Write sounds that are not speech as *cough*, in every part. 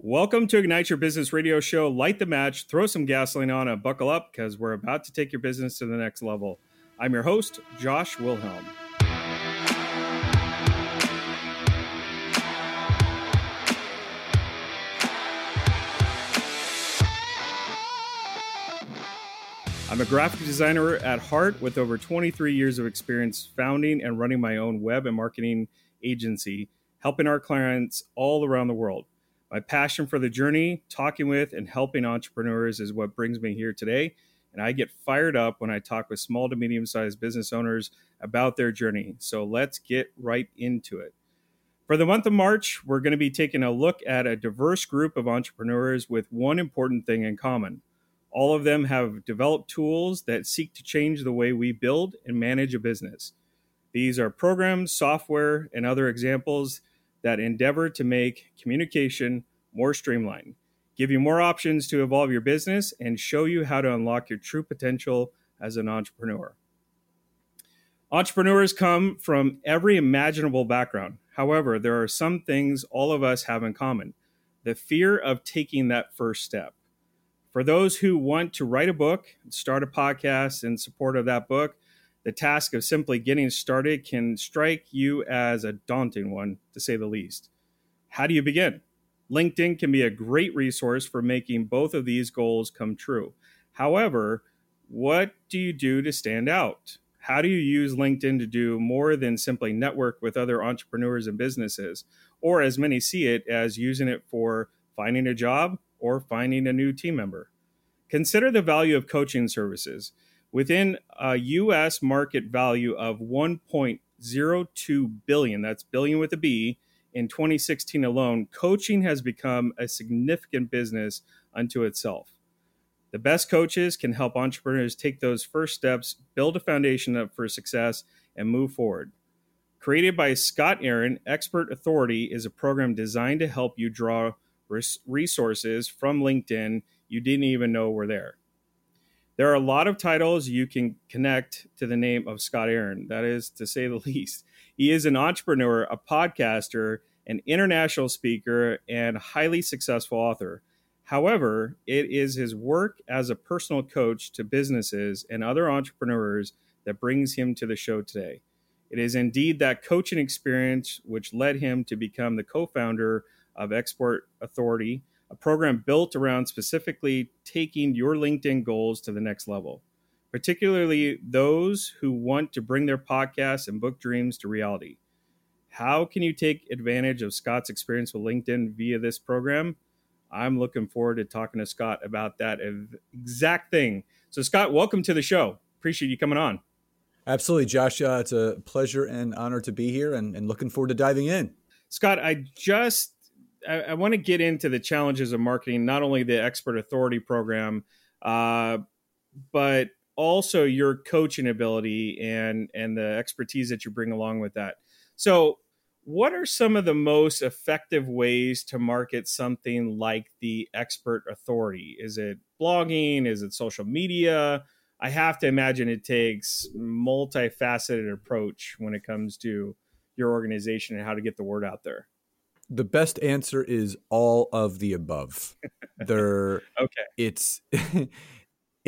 Welcome to Ignite Your Business Radio Show. Light the match, throw some gasoline on, and buckle up because we're about to take your business to the next level. I'm your host, Josh Wilhelm. I'm a graphic designer at heart with over 23 years of experience founding and running my own web and marketing agency, helping our clients all around the world. My passion for the journey, talking with, and helping entrepreneurs is what brings me here today. And I get fired up when I talk with small to medium sized business owners about their journey. So let's get right into it. For the month of March, we're going to be taking a look at a diverse group of entrepreneurs with one important thing in common. All of them have developed tools that seek to change the way we build and manage a business. These are programs, software, and other examples that endeavor to make communication more streamlined, give you more options to evolve your business, and show you how to unlock your true potential as an entrepreneur. Entrepreneurs come from every imaginable background. However, there are some things all of us have in common the fear of taking that first step. For those who want to write a book, start a podcast in support of that book, the task of simply getting started can strike you as a daunting one, to say the least. How do you begin? LinkedIn can be a great resource for making both of these goals come true. However, what do you do to stand out? How do you use LinkedIn to do more than simply network with other entrepreneurs and businesses, or as many see it, as using it for finding a job or finding a new team member? Consider the value of coaching services. Within a US market value of 1.02 billion, that's billion with a B, in 2016 alone, coaching has become a significant business unto itself. The best coaches can help entrepreneurs take those first steps, build a foundation for success, and move forward. Created by Scott Aaron, Expert Authority is a program designed to help you draw resources from LinkedIn you didn't even know were there. There are a lot of titles you can connect to the name of Scott Aaron. That is to say the *laughs* least. He is an entrepreneur, a podcaster, an international speaker, and highly successful author. However, it is his work as a personal coach to businesses and other entrepreneurs that brings him to the show today. It is indeed that coaching experience which led him to become the co founder of Expert Authority, a program built around specifically taking your LinkedIn goals to the next level, particularly those who want to bring their podcasts and book dreams to reality. How can you take advantage of Scott's experience with LinkedIn via this program? I'm looking forward to talking to Scott about that exact thing. So, Scott, welcome to the show. Appreciate you coming on. Absolutely, Josh. Uh, it's a pleasure and honor to be here and, and looking forward to diving in. Scott, I just I, I want to get into the challenges of marketing, not only the expert authority program, uh, but also your coaching ability and and the expertise that you bring along with that. So, what are some of the most effective ways to market something like the expert authority? Is it blogging? Is it social media? I have to imagine it takes multifaceted approach when it comes to your organization and how to get the word out there the best answer is all of the above. *laughs* There, okay. It's *laughs*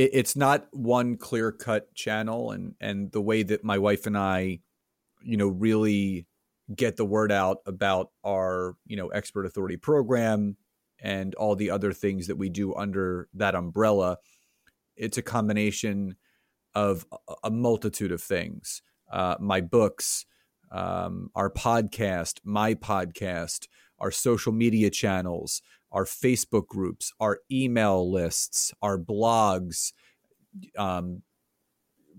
it, it's not one clear cut channel, and and the way that my wife and I, you know, really get the word out about our you know expert authority program and all the other things that we do under that umbrella. It's a combination of a multitude of things. Uh, my books, um, our podcast, my podcast, our social media channels, our Facebook groups, our email lists, our blogs. Um,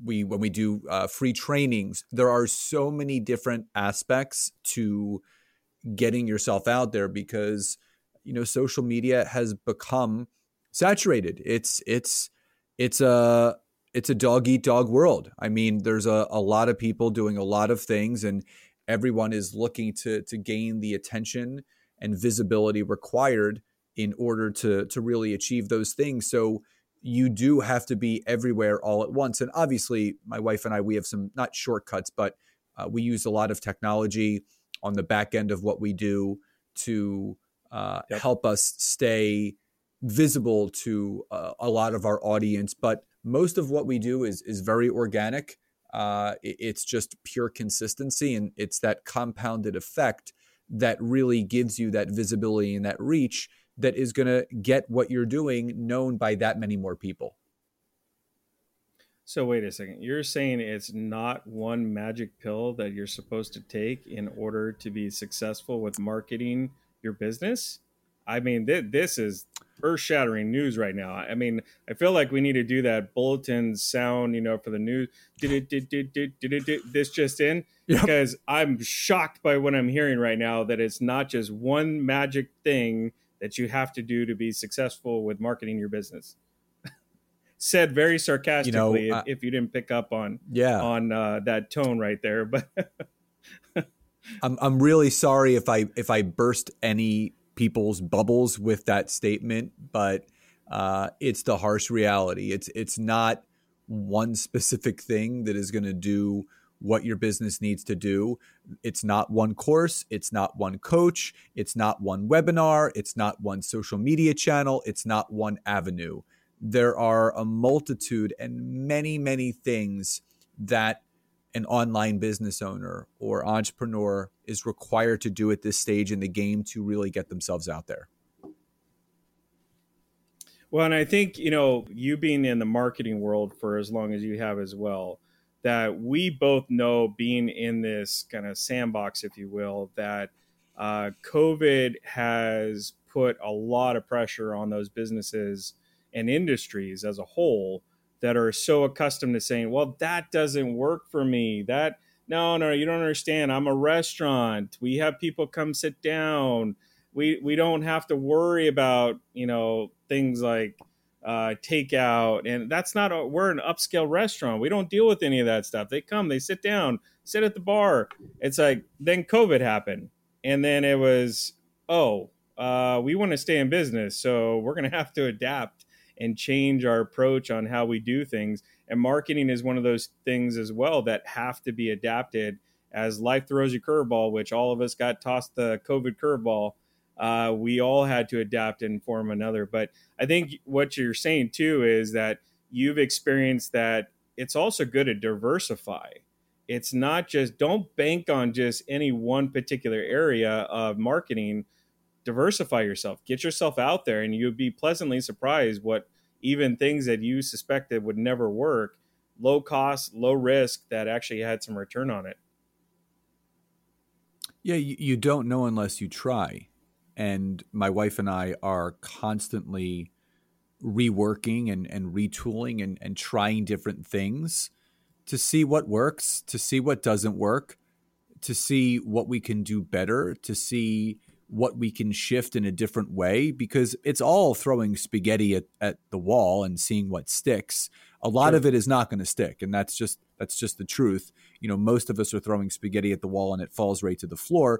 we when we do uh, free trainings, there are so many different aspects to getting yourself out there because you know social media has become saturated. It's it's it's a it's a dog eat dog world. I mean, there's a, a lot of people doing a lot of things, and everyone is looking to to gain the attention and visibility required in order to to really achieve those things. So you do have to be everywhere all at once. And obviously, my wife and I we have some not shortcuts, but uh, we use a lot of technology on the back end of what we do to uh, yep. help us stay visible to uh, a lot of our audience. But most of what we do is is very organic. Uh, it's just pure consistency, and it's that compounded effect that really gives you that visibility and that reach that is going to get what you're doing known by that many more people. So wait a second. You're saying it's not one magic pill that you're supposed to take in order to be successful with marketing your business? I mean, th- this is earth-shattering news right now. I mean, I feel like we need to do that bulletin sound, you know, for the news. This just in? Yep. Because I'm shocked by what I'm hearing right now that it's not just one magic thing that you have to do to be successful with marketing your business. *laughs* Said very sarcastically you know, if, if, you didn't pick up on yeah. on uh, that tone right there but *laughs* I'm I'm really sorry if I if I burst any people's bubbles with that statement but uh, it's the harsh reality. It's it's not one specific thing that is going to do what your business needs to do. It's not one course, it's not one coach, it's not one webinar, it's not one social media channel, it's not one avenue there are a multitude and many, many things that an online business owner or entrepreneur is required to do at this stage in the game to really get themselves out there. Well, and I think, you know, you being in the marketing world for as long as you have as well, that we both know being in this kind of sandbox, if you will, that uh, COVID has put a lot of pressure on those businesses and industries as a whole that are so accustomed to saying, well, that doesn't work for me. That, no, no, you don't understand. I'm a restaurant. We have people come sit down. We, we don't have to worry about, you know, things like uh, takeout. And that's not, a, we're an upscale restaurant. We don't deal with any of that stuff. They come, they sit down, sit at the bar. It's like, then COVID happened. And then it was, oh, uh, we want to stay in business. So we're to *laughs* have to adapt and change our approach on how we do things. And marketing is one of those things as well that have to be adapted as life throws you curveball, which all of us got tossed the COVID curveball. Uh, we all had to adapt and form another. But I think what you're saying too is that you've experienced that it's also good to diversify. It's not just don't bank on just any one particular area of marketing diversify yourself, get yourself out there, and you'd be pleasantly surprised what even things that you suspected would never work, low cost, low risk, that actually had some return on it. Yeah, you, you don't know unless you try. And my wife and I are constantly reworking and, and retooling and, and trying different things to see what works, to see what doesn't work, to see what we can do better, to see what we can shift in a different way because it's all throwing spaghetti at, at the wall and seeing what sticks a lot sure. of it is not going to stick and that's just that's just the truth you know most of us are throwing spaghetti at the wall and it falls right to the floor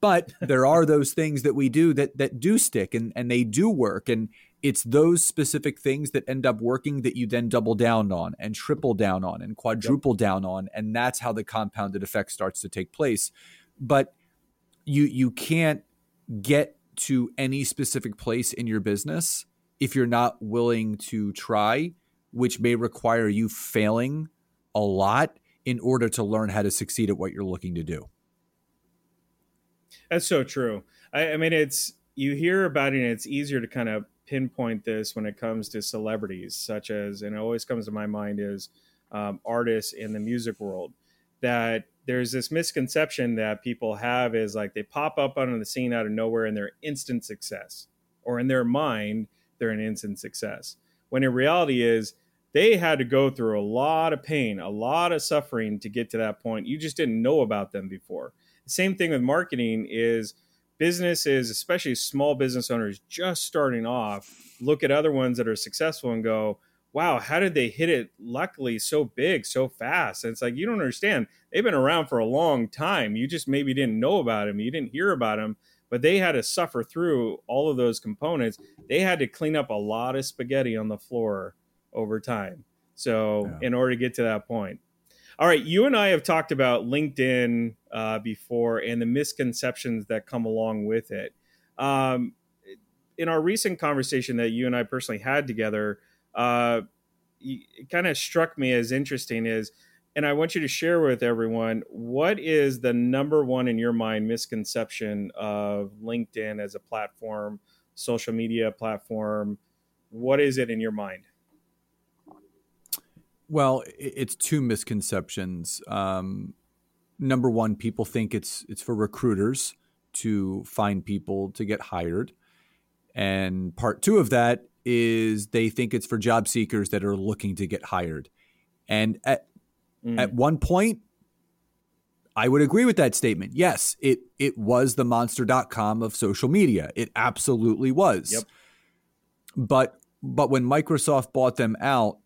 but *laughs* there are those things that we do that that do stick and and they do work and it's those specific things that end up working that you then double down on and triple down on and quadruple yep. down on and that's how the compounded effect starts to take place but you you can't get to any specific place in your business if you're not willing to try, which may require you failing a lot in order to learn how to succeed at what you're looking to do. That's so true. I, I mean, it's you hear about it, and it's easier to kind of pinpoint this when it comes to celebrities, such as, and it always comes to my mind is um, artists in the music world that there's this misconception that people have is like they pop up on the scene out of nowhere and they're instant success or in their mind they're an instant success when in reality is they had to go through a lot of pain a lot of suffering to get to that point you just didn't know about them before same thing with marketing is businesses especially small business owners just starting off look at other ones that are successful and go wow, how did they hit it luckily so big, so fast? And it's like, you don't understand. They've been around for a long time. You just maybe didn't know about them. You didn't hear about them, but they had to suffer through all of those components. They had to clean up a lot of spaghetti on the floor over time. So, yeah. in order to get to that point. All right, you and I have talked about LinkedIn uh, before and the misconceptions that come along with it. Um, in our recent conversation that you and I personally had together, uh, it kind of struck me as interesting is, and I want you to share with everyone what is the number one in your mind misconception of LinkedIn as a platform, social media platform. What is it in your mind? Well, it's two misconceptions. Um, number one, people think it's it's for recruiters to find people to get hired, and part two of that is they think it's for job seekers that are looking to get hired. And at mm. at one point, I would agree with that statement. Yes, it it was the monster.com of social media. It absolutely was. Yep. But but when Microsoft bought them out,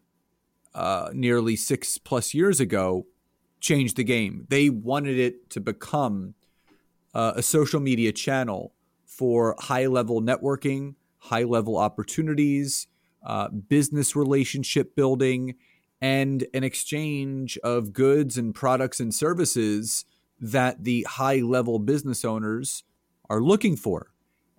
uh, nearly six plus years ago changed the game. They wanted it to become uh, a social media channel for high level networking, high level opportunities, uh, business relationship building, and an exchange of goods and products and services that the high level business owners are looking for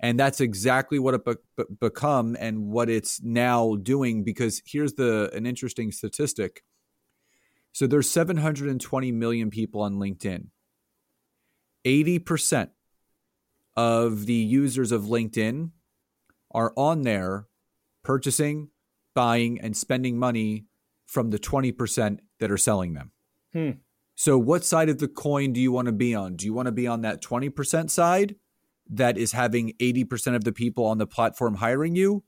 and that's exactly what it be- be- become and what it's now doing because here's the an interesting statistic. So there's 720 million people on linkedin. 80% of the users of linkedin are on there purchasing buying and spending money from the 20% that are selling them. Hmm. so what side of the coin do you want to be on? Do you want to be on that 20% side that is having 80% of the people on the platform hiring you?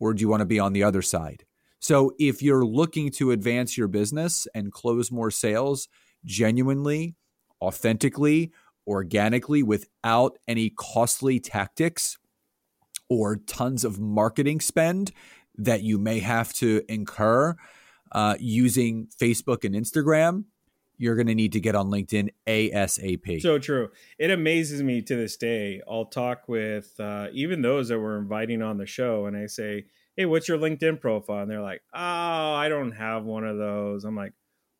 Or do you want to be on the other side? So if you're looking to advance your business and close more sales genuinely, authentically, organically, without any costly tactics or tons of marketing spend that you may have to incur uh, using Facebook and Instagram, you're going to need to get on LinkedIn ASAP. So true. It amazes me to this day. I'll talk with uh, even those that we're inviting on the show, and I say, Hey, what's your LinkedIn profile? And they're like, Oh, I don't have one of those. I'm like,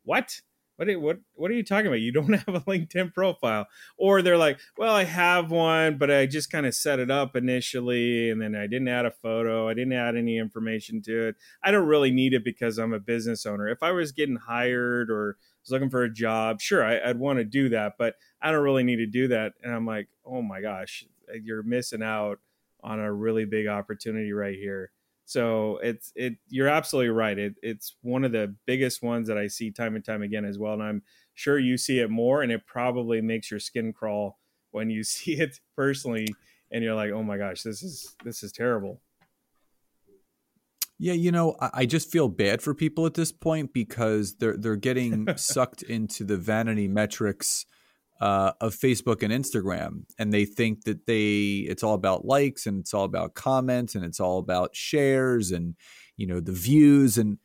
What? What what what are you talking about? You don't *laughs* have a LinkedIn profile, or they're like, "Well, I have one, but I just kind of set it up initially, and then I didn't add a photo, I didn't add any information to it. I don't really need it because I'm a business owner. If I was getting hired or was looking for a job, sure, I, would want to do that, but I don't really need to do that. And I'm like, oh my gosh, you're missing out on a really big opportunity right here. So it's it. You're absolutely right. It, it's one of the biggest ones that I see time and time again as well, and I'm sure you see it more, and it probably makes your skin crawl when you *laughs* see it personally, and you're like, oh my gosh, this is this is terrible. Yeah, you know, I just feel bad for people at this point because they're they're getting *laughs* sucked into the vanity metrics uh, of Facebook and Instagram, and they think that they it's all about likes and it's all about comments and it's all about shares and you know the views and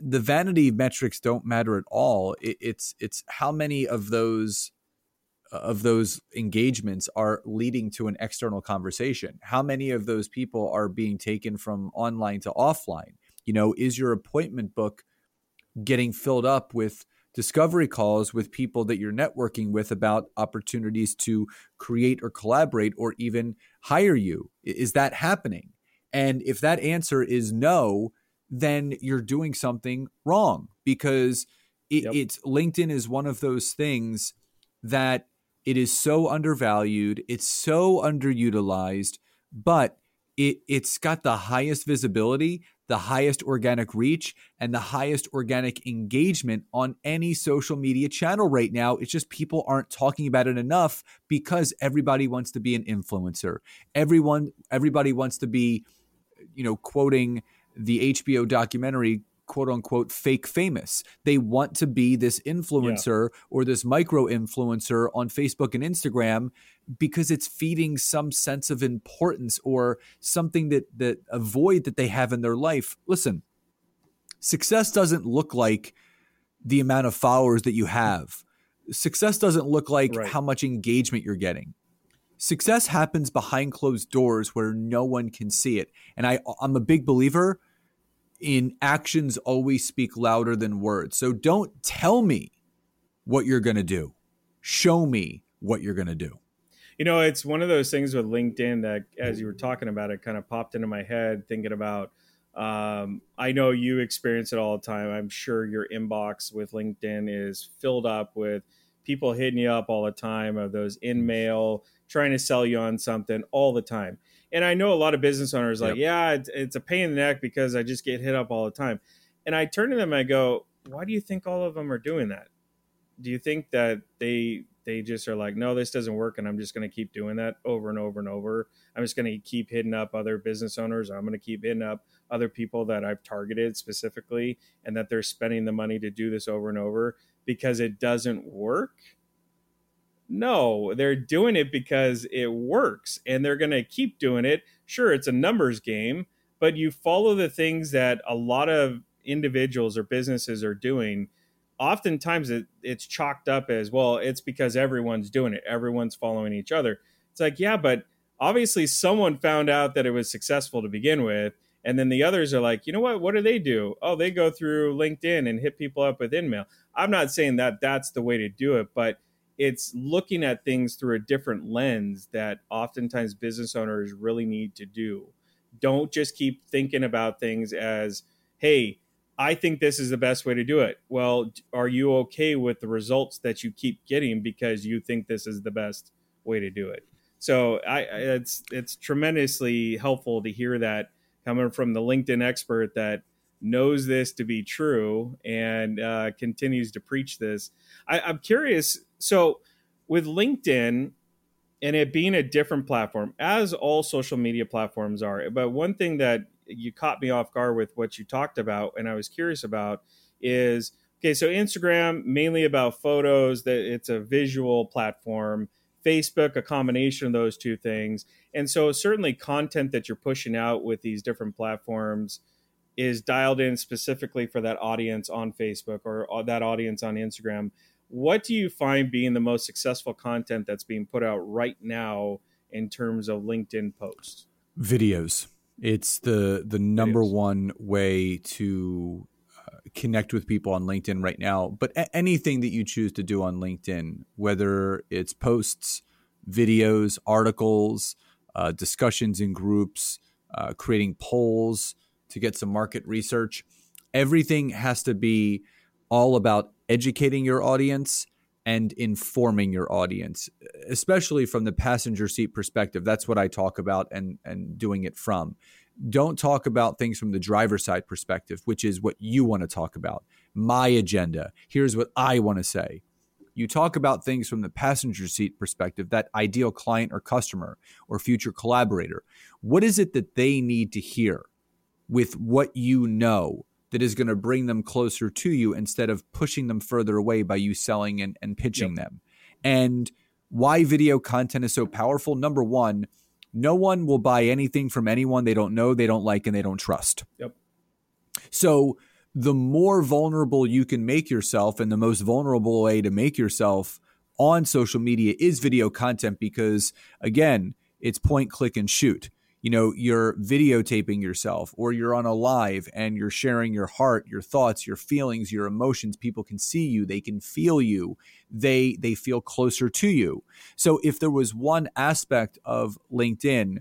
the vanity metrics don't matter at all. It, it's it's how many of those of those engagements are leading to an external conversation? How many of those people are being taken from online to offline? You know, is your appointment book getting filled up with discovery calls with people that you're networking with about opportunities to create or collaborate or even hire you? Is that happening? And if that answer is no, then you're doing something wrong because it, yep. it's LinkedIn is one of those things that it is so undervalued, it's so underutilized, but it, it's got the highest visibility, the highest organic reach, and the highest organic engagement on any social media channel right now. It's just people aren't talking about it enough because everybody wants to be an influencer. Everyone, everybody wants to be, you know, quoting the HBO documentary quote unquote fake famous. They want to be this influencer yeah. or this micro influencer on Facebook and Instagram because it's feeding some sense of importance or something that that a void that they have in their life. Listen, success doesn't look like the amount of followers that you have. Success doesn't look like right. how much engagement you're getting. Success happens behind closed doors where no one can see it. And I I'm a big believer in actions always speak louder than words. So don't tell me what you're going to do. Show me what you're going to do. You know, it's one of those things with LinkedIn that, as you were talking about it, kind of popped into my head thinking about. Um, I know you experience it all the time. I'm sure your inbox with LinkedIn is filled up with people hitting you up all the time of those in mail trying to sell you on something all the time. And I know a lot of business owners like, yeah, it's, it's a pain in the neck because I just get hit up all the time. And I turn to them and I go, why do you think all of them are doing that? Do you think that they they just are like, no, this doesn't work, and I'm just going to keep doing that over and over and over. I'm just going to keep hitting up other business owners. I'm going to keep hitting up other people that I've targeted specifically, and that they're spending the money to do this over and over because it doesn't work. No, they're doing it because it works, and they're going to keep doing it. Sure, it's a numbers game, but you follow the things that a lot of individuals or businesses are doing. Oftentimes it, it's chalked up as well it's because everyone's doing it. Everyone's following each other. It's like yeah but obviously someone found out that it was successful to begin with and then the others are like you know what? What do they do? Oh they go through linkedin and hit people up with InMail. I'm not saying that that's the way to do it but it's looking at things through a different lens that oftentimes business owners really need to do don't just keep thinking about things as hey I think this is the best way to do it. Well, are you okay with the results that you keep getting because you think this is the best way to do it? So I, it's it's tremendously helpful to hear that coming from the LinkedIn expert that knows this to be true and uh, continues to preach this. I, I'm curious. So with LinkedIn and it being a different platform, as all social media platforms are, but one thing that you caught me off guard with what you talked about, and I was curious about is okay. So Instagram mainly about photos. That it's a visual platform. Facebook, a combination of those two things, and so certainly content that you're pushing out with these different platforms is dialed in specifically for that audience on Facebook or that audience on Instagram. What do you find being the most successful content that's being put out right now in terms of LinkedIn posts? Videos. It's the the number one way to uh, connect with people on LinkedIn right now. But a- anything that you choose to do on LinkedIn, whether it's posts, videos, articles, uh, discussions in groups, uh, creating polls to get some market research, everything has to be all about educating your audience and informing your audience, especially from the passenger seat perspective. That's what I talk about and, and doing it from. Don't talk about things from the driver side perspective, which is what you want to talk about. My agenda. Here's what I want to say. You talk about things from the passenger seat perspective, that ideal client or customer or future collaborator. What is it that they need to hear with what you know that is going to bring them closer to you instead of pushing them further away by you selling and, and pitching yep. them. And why video content is so powerful. Number one, no one will buy anything from anyone they don't know, they don't like, and they don't trust. Yep. So the more vulnerable you can make yourself, and the most vulnerable way to make yourself on social media is video content because, again, it's point, click, and shoot you know you're videotaping yourself or you're on a live and you're sharing your heart your thoughts your feelings your emotions. People can see you. They can feel you. They they feel closer to you. So if there was one aspect of linkedin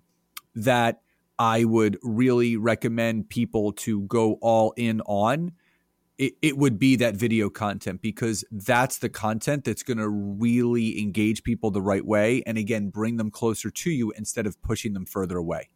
that i would really recommend people to go all in on it, it would be that video content because that's the content that's going to really engage people the right way and again bring them closer to you instead of pushing them further away.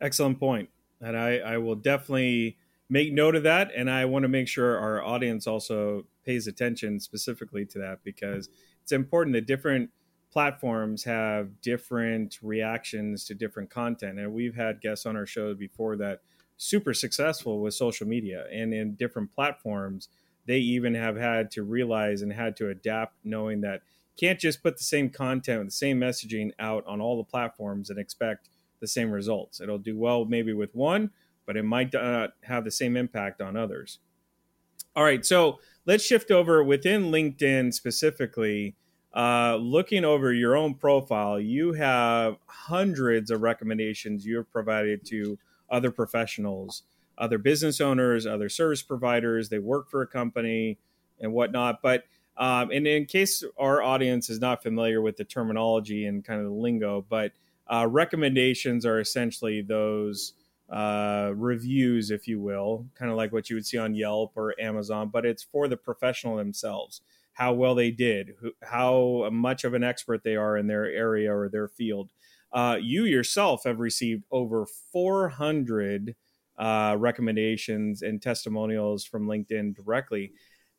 Excellent point and I, I will definitely make note of that and i want to make sure our audience also pays attention specifically to that because it's important that different platforms have different reactions to different content and we've had guests on our show before that super successful with social media and in different platforms they even have had to realize and had to adapt knowing that can't just put the same content the same messaging out on all the platforms and expect the same results. It'll do well maybe with one but it might not have the same impact on others. All right so let's shift over within linkedin specifically uh, looking over your own profile you have hundreds of recommendations you have provided to other professionals, other business owners, other service providers. They work for a company and whatnot. But Um, and in case our audience is not familiar with the terminology and kind of the lingo, but uh, recommendations are essentially those uh, reviews, if you will, kind of like what you would see on Yelp or Amazon, but it's for the professional themselves, how well they did, how much of an expert they are in their area or their field. Uh, you yourself have received over 400 uh, recommendations and testimonials from LinkedIn directly.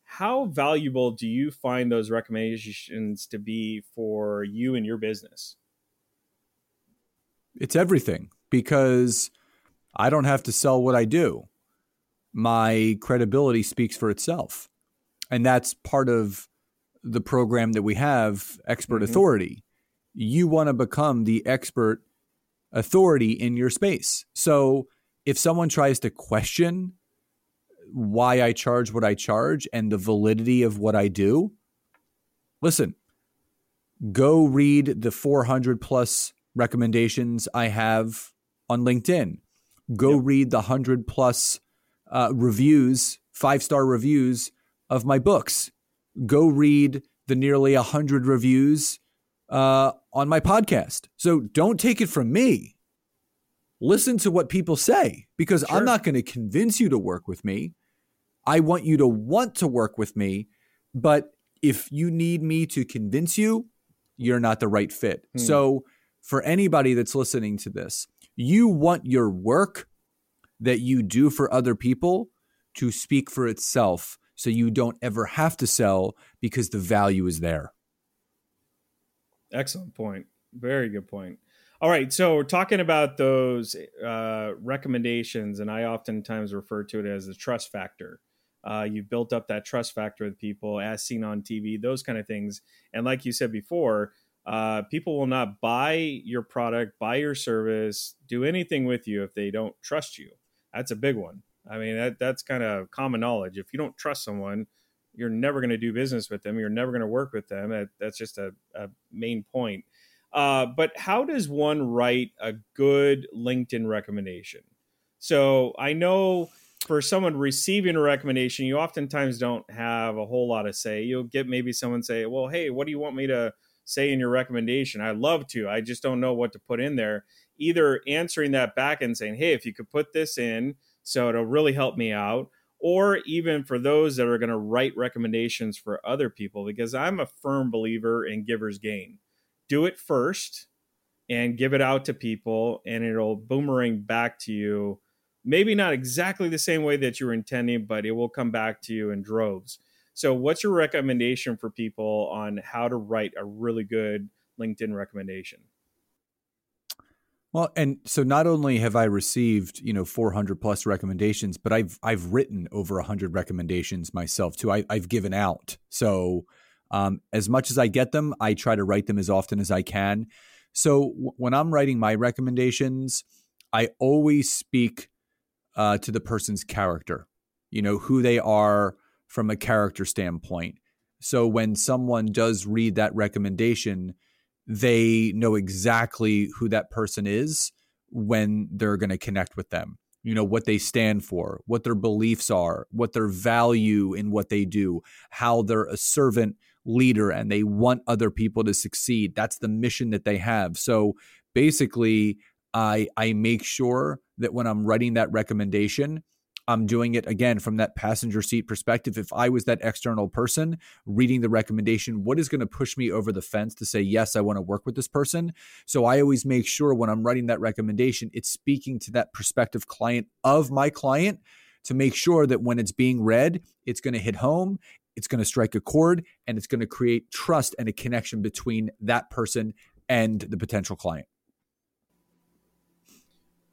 How valuable do you find those recommendations to be for you and your business? It's everything because I don't have to sell what I do. My credibility speaks for itself. And that's part of the program that we have, Expert mm-hmm. Authority. You want to become the expert authority in your space. So if someone tries to question why I charge what I charge and the validity of what I do, listen, go read the 400 plus recommendations I have on LinkedIn. Go yep. read the 100 plus uh, reviews, five star reviews of my books. Go read the nearly 100 reviews uh, on my podcast. So don't take it from me. Listen to what people say because sure. I'm not going to convince you to work with me. I want you to want to work with me. But if you need me to convince you, you're not the right fit. Hmm. So, for anybody that's listening to this, you want your work that you do for other people to speak for itself so you don't ever have to sell because the value is there. Excellent point. Very good point. All right, so we're talking about those uh, recommendations, and I oftentimes refer to it as the trust factor. Uh, you've built up that trust factor with people, as seen on TV, those kind of things. And like you said before, uh, people will not buy your product, buy your service, do anything with you if they don't trust you. That's a big one. I mean, that, that's kind of common knowledge. If you don't trust someone, you're never going to do business with them. You're never going to work with them. That, that's just a, a main point. Uh, but how does one write a good LinkedIn recommendation? So I know for someone receiving a recommendation, you oftentimes don't have a whole lot to say. You'll get maybe someone say, "Well, hey, what do you want me to say in your recommendation. I'd love to. I just don't know what to put in there. Either answering that back and saying, hey, if you could put this in, so it'll really help me out. Or even for those that are going to write recommendations for other people, because I'm a firm believer in giver's gain. Do it first and give it out to people, and it'll boomerang back to you. Maybe not exactly the same way that you were intending, but it will come back to you in droves. So, what's your recommendation for people on how to write a really good LinkedIn recommendation? Well, and so not only have I received, you know, 400 plus recommendations, but I've I've written over 100 recommendations myself too. I, have given out. So, um, as much as I get them, I try to write them as often as I can. So w- when I'm writing my recommendations, I always speak uh, to the person's character. You know who they are, from a character standpoint. So when someone does read that recommendation, they know exactly who that person is when they're going to connect with them. You know, what they stand for, what their beliefs are, what their value in what they do, how they're a servant leader and they want other people to succeed. That's the mission that they have. So basically, I I make sure that when I'm writing that recommendation, I'm doing it again from that passenger seat perspective. If I was that external person reading the recommendation, what is going to push me over the fence to say, yes, I want to work with this person? So I always make sure when I'm writing that recommendation, it's speaking to that prospective client of my client to make sure that when it's being read, it's going to hit home, it's going to strike a chord, and it's going to create trust and a connection between that person and the potential client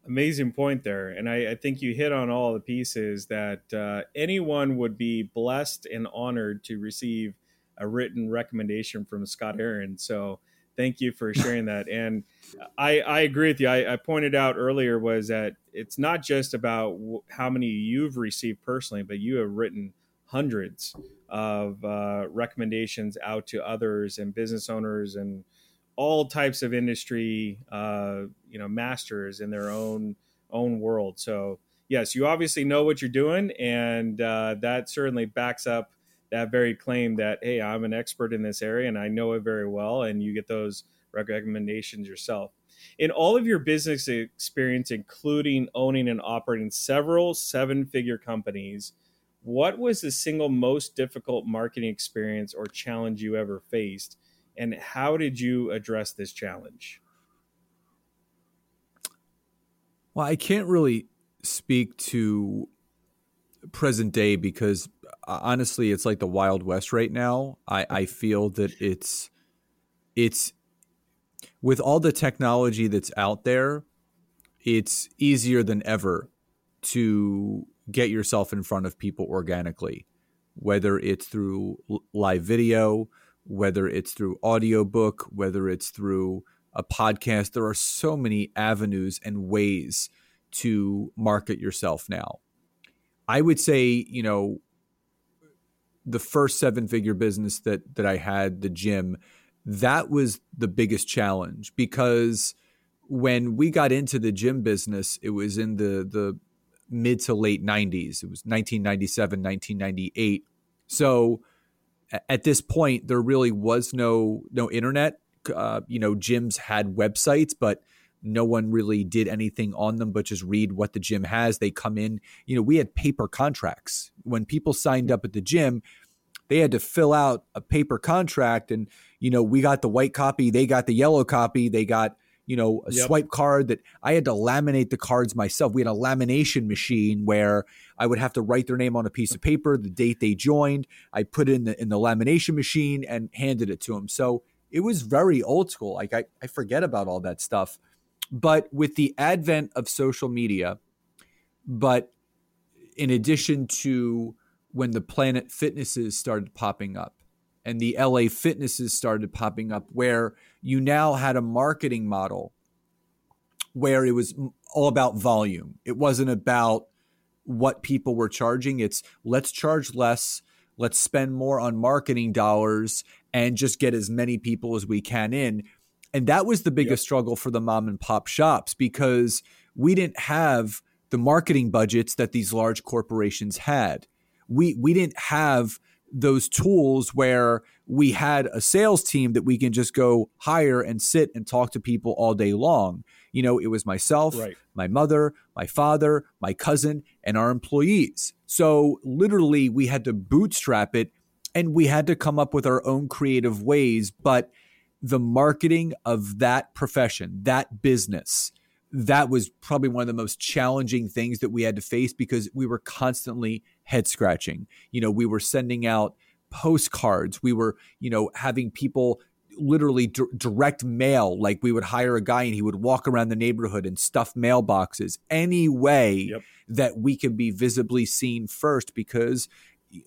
amazing point there. And I, I, think you hit on all the pieces that uh, anyone would be blessed and honored to receive a written recommendation from scott aaron so thank you for *laughs* sharing that. And i, I agree with you. I, I, pointed out earlier was that it's not just about w- how many you've received personally but you have written hundreds of uh, recommendations out to others and business owners and all types of industry, uh, you know, masters in their own own world. So yes, you obviously know what you're doing, and uh, that certainly backs up that very claim that hey, I'm an expert in this area and I know it very well, and you get those recommendations yourself. In all of your business experience, including owning and operating several seven figure companies, what was the single most difficult marketing experience or challenge you ever faced? And how did you address this challenge? Well, I can't really speak to present day because uh, honestly, it's like the Wild West right now. I, I feel that it's it's with all the technology that's out there, it's easier than ever to get yourself in front of people organically, whether it's through live video, whether it's through audiobook, whether it's through a podcast. There are so many avenues and ways to market yourself now. I would say, you know, the first seven figure business that that I had, the gym, that was the biggest challenge because when we got into the gym business, it was in the the mid to late 90s. It was 1997, 1998. So at this point there really was no no internet. Uh, you know, gyms had websites, but no one really did anything on them but just read what the gym has. They come in, you know, we had paper contracts. When people signed up at the gym, they had to fill out a paper contract and you know, we got the white copy, they got the yellow copy, they got, you know, a yep. swipe card that I had to laminate the cards myself. We had a lamination machine where I would have to write their name on a piece of paper, the date they joined. I put it in the in the lamination machine and handed it to them. So it was very old school. Like I, I forget about all that stuff. But with the advent of social media, but in addition to when the Planet Fitnesses started popping up and the LA Fitnesses started popping up, where you now had a marketing model where it was all about volume. It wasn't about what people were charging. It's let's charge less, let's spend more on marketing dollars and just get as many people as we can in. And that was the biggest yep. struggle for the mom and pop shops because we didn't have the marketing budgets that these large corporations had. We we didn't have those tools where we had a sales team that we can just go hire and sit and talk to people all day long. You know, it was myself, right. my mother, my father, my cousin, and our employees. So literally, we had to bootstrap it and we had to come up with our own creative ways. But the marketing of that profession, that business, that was probably one of the most challenging things that we had to face because we were constantly head scratching. You know, we were sending out postcards. We were, you know, having people literally d- direct mail. Like we would hire a guy and he would walk around the neighborhood and stuff mailboxes any way yep. that we could be visibly seen first because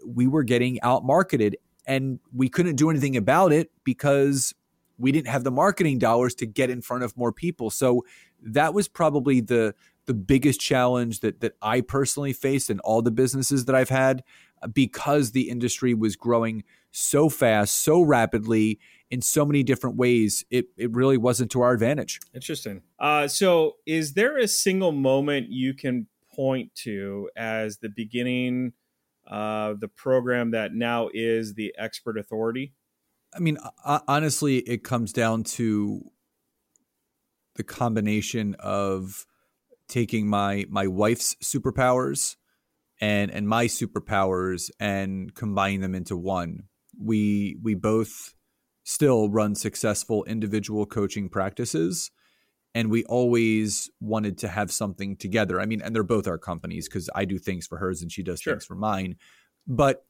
we were getting out marketed and we couldn't do anything about it because we didn't have the marketing dollars to get in front of more people. So that was probably the the biggest challenge that that I personally faced in all the businesses that I've had because the industry was growing so fast, so rapidly in so many different ways. It it really wasn't to our advantage. Interesting. Uh, so, is there a single moment you can point to as the beginning of the program that now is the expert authority? I mean, honestly, it comes down to the combination of taking my my wife's superpowers and and my superpowers and combining them into one. We we both still run successful individual coaching practices and we always wanted to have something together. I mean, and they're both our companies because I do things for hers and she does sure. things for mine. But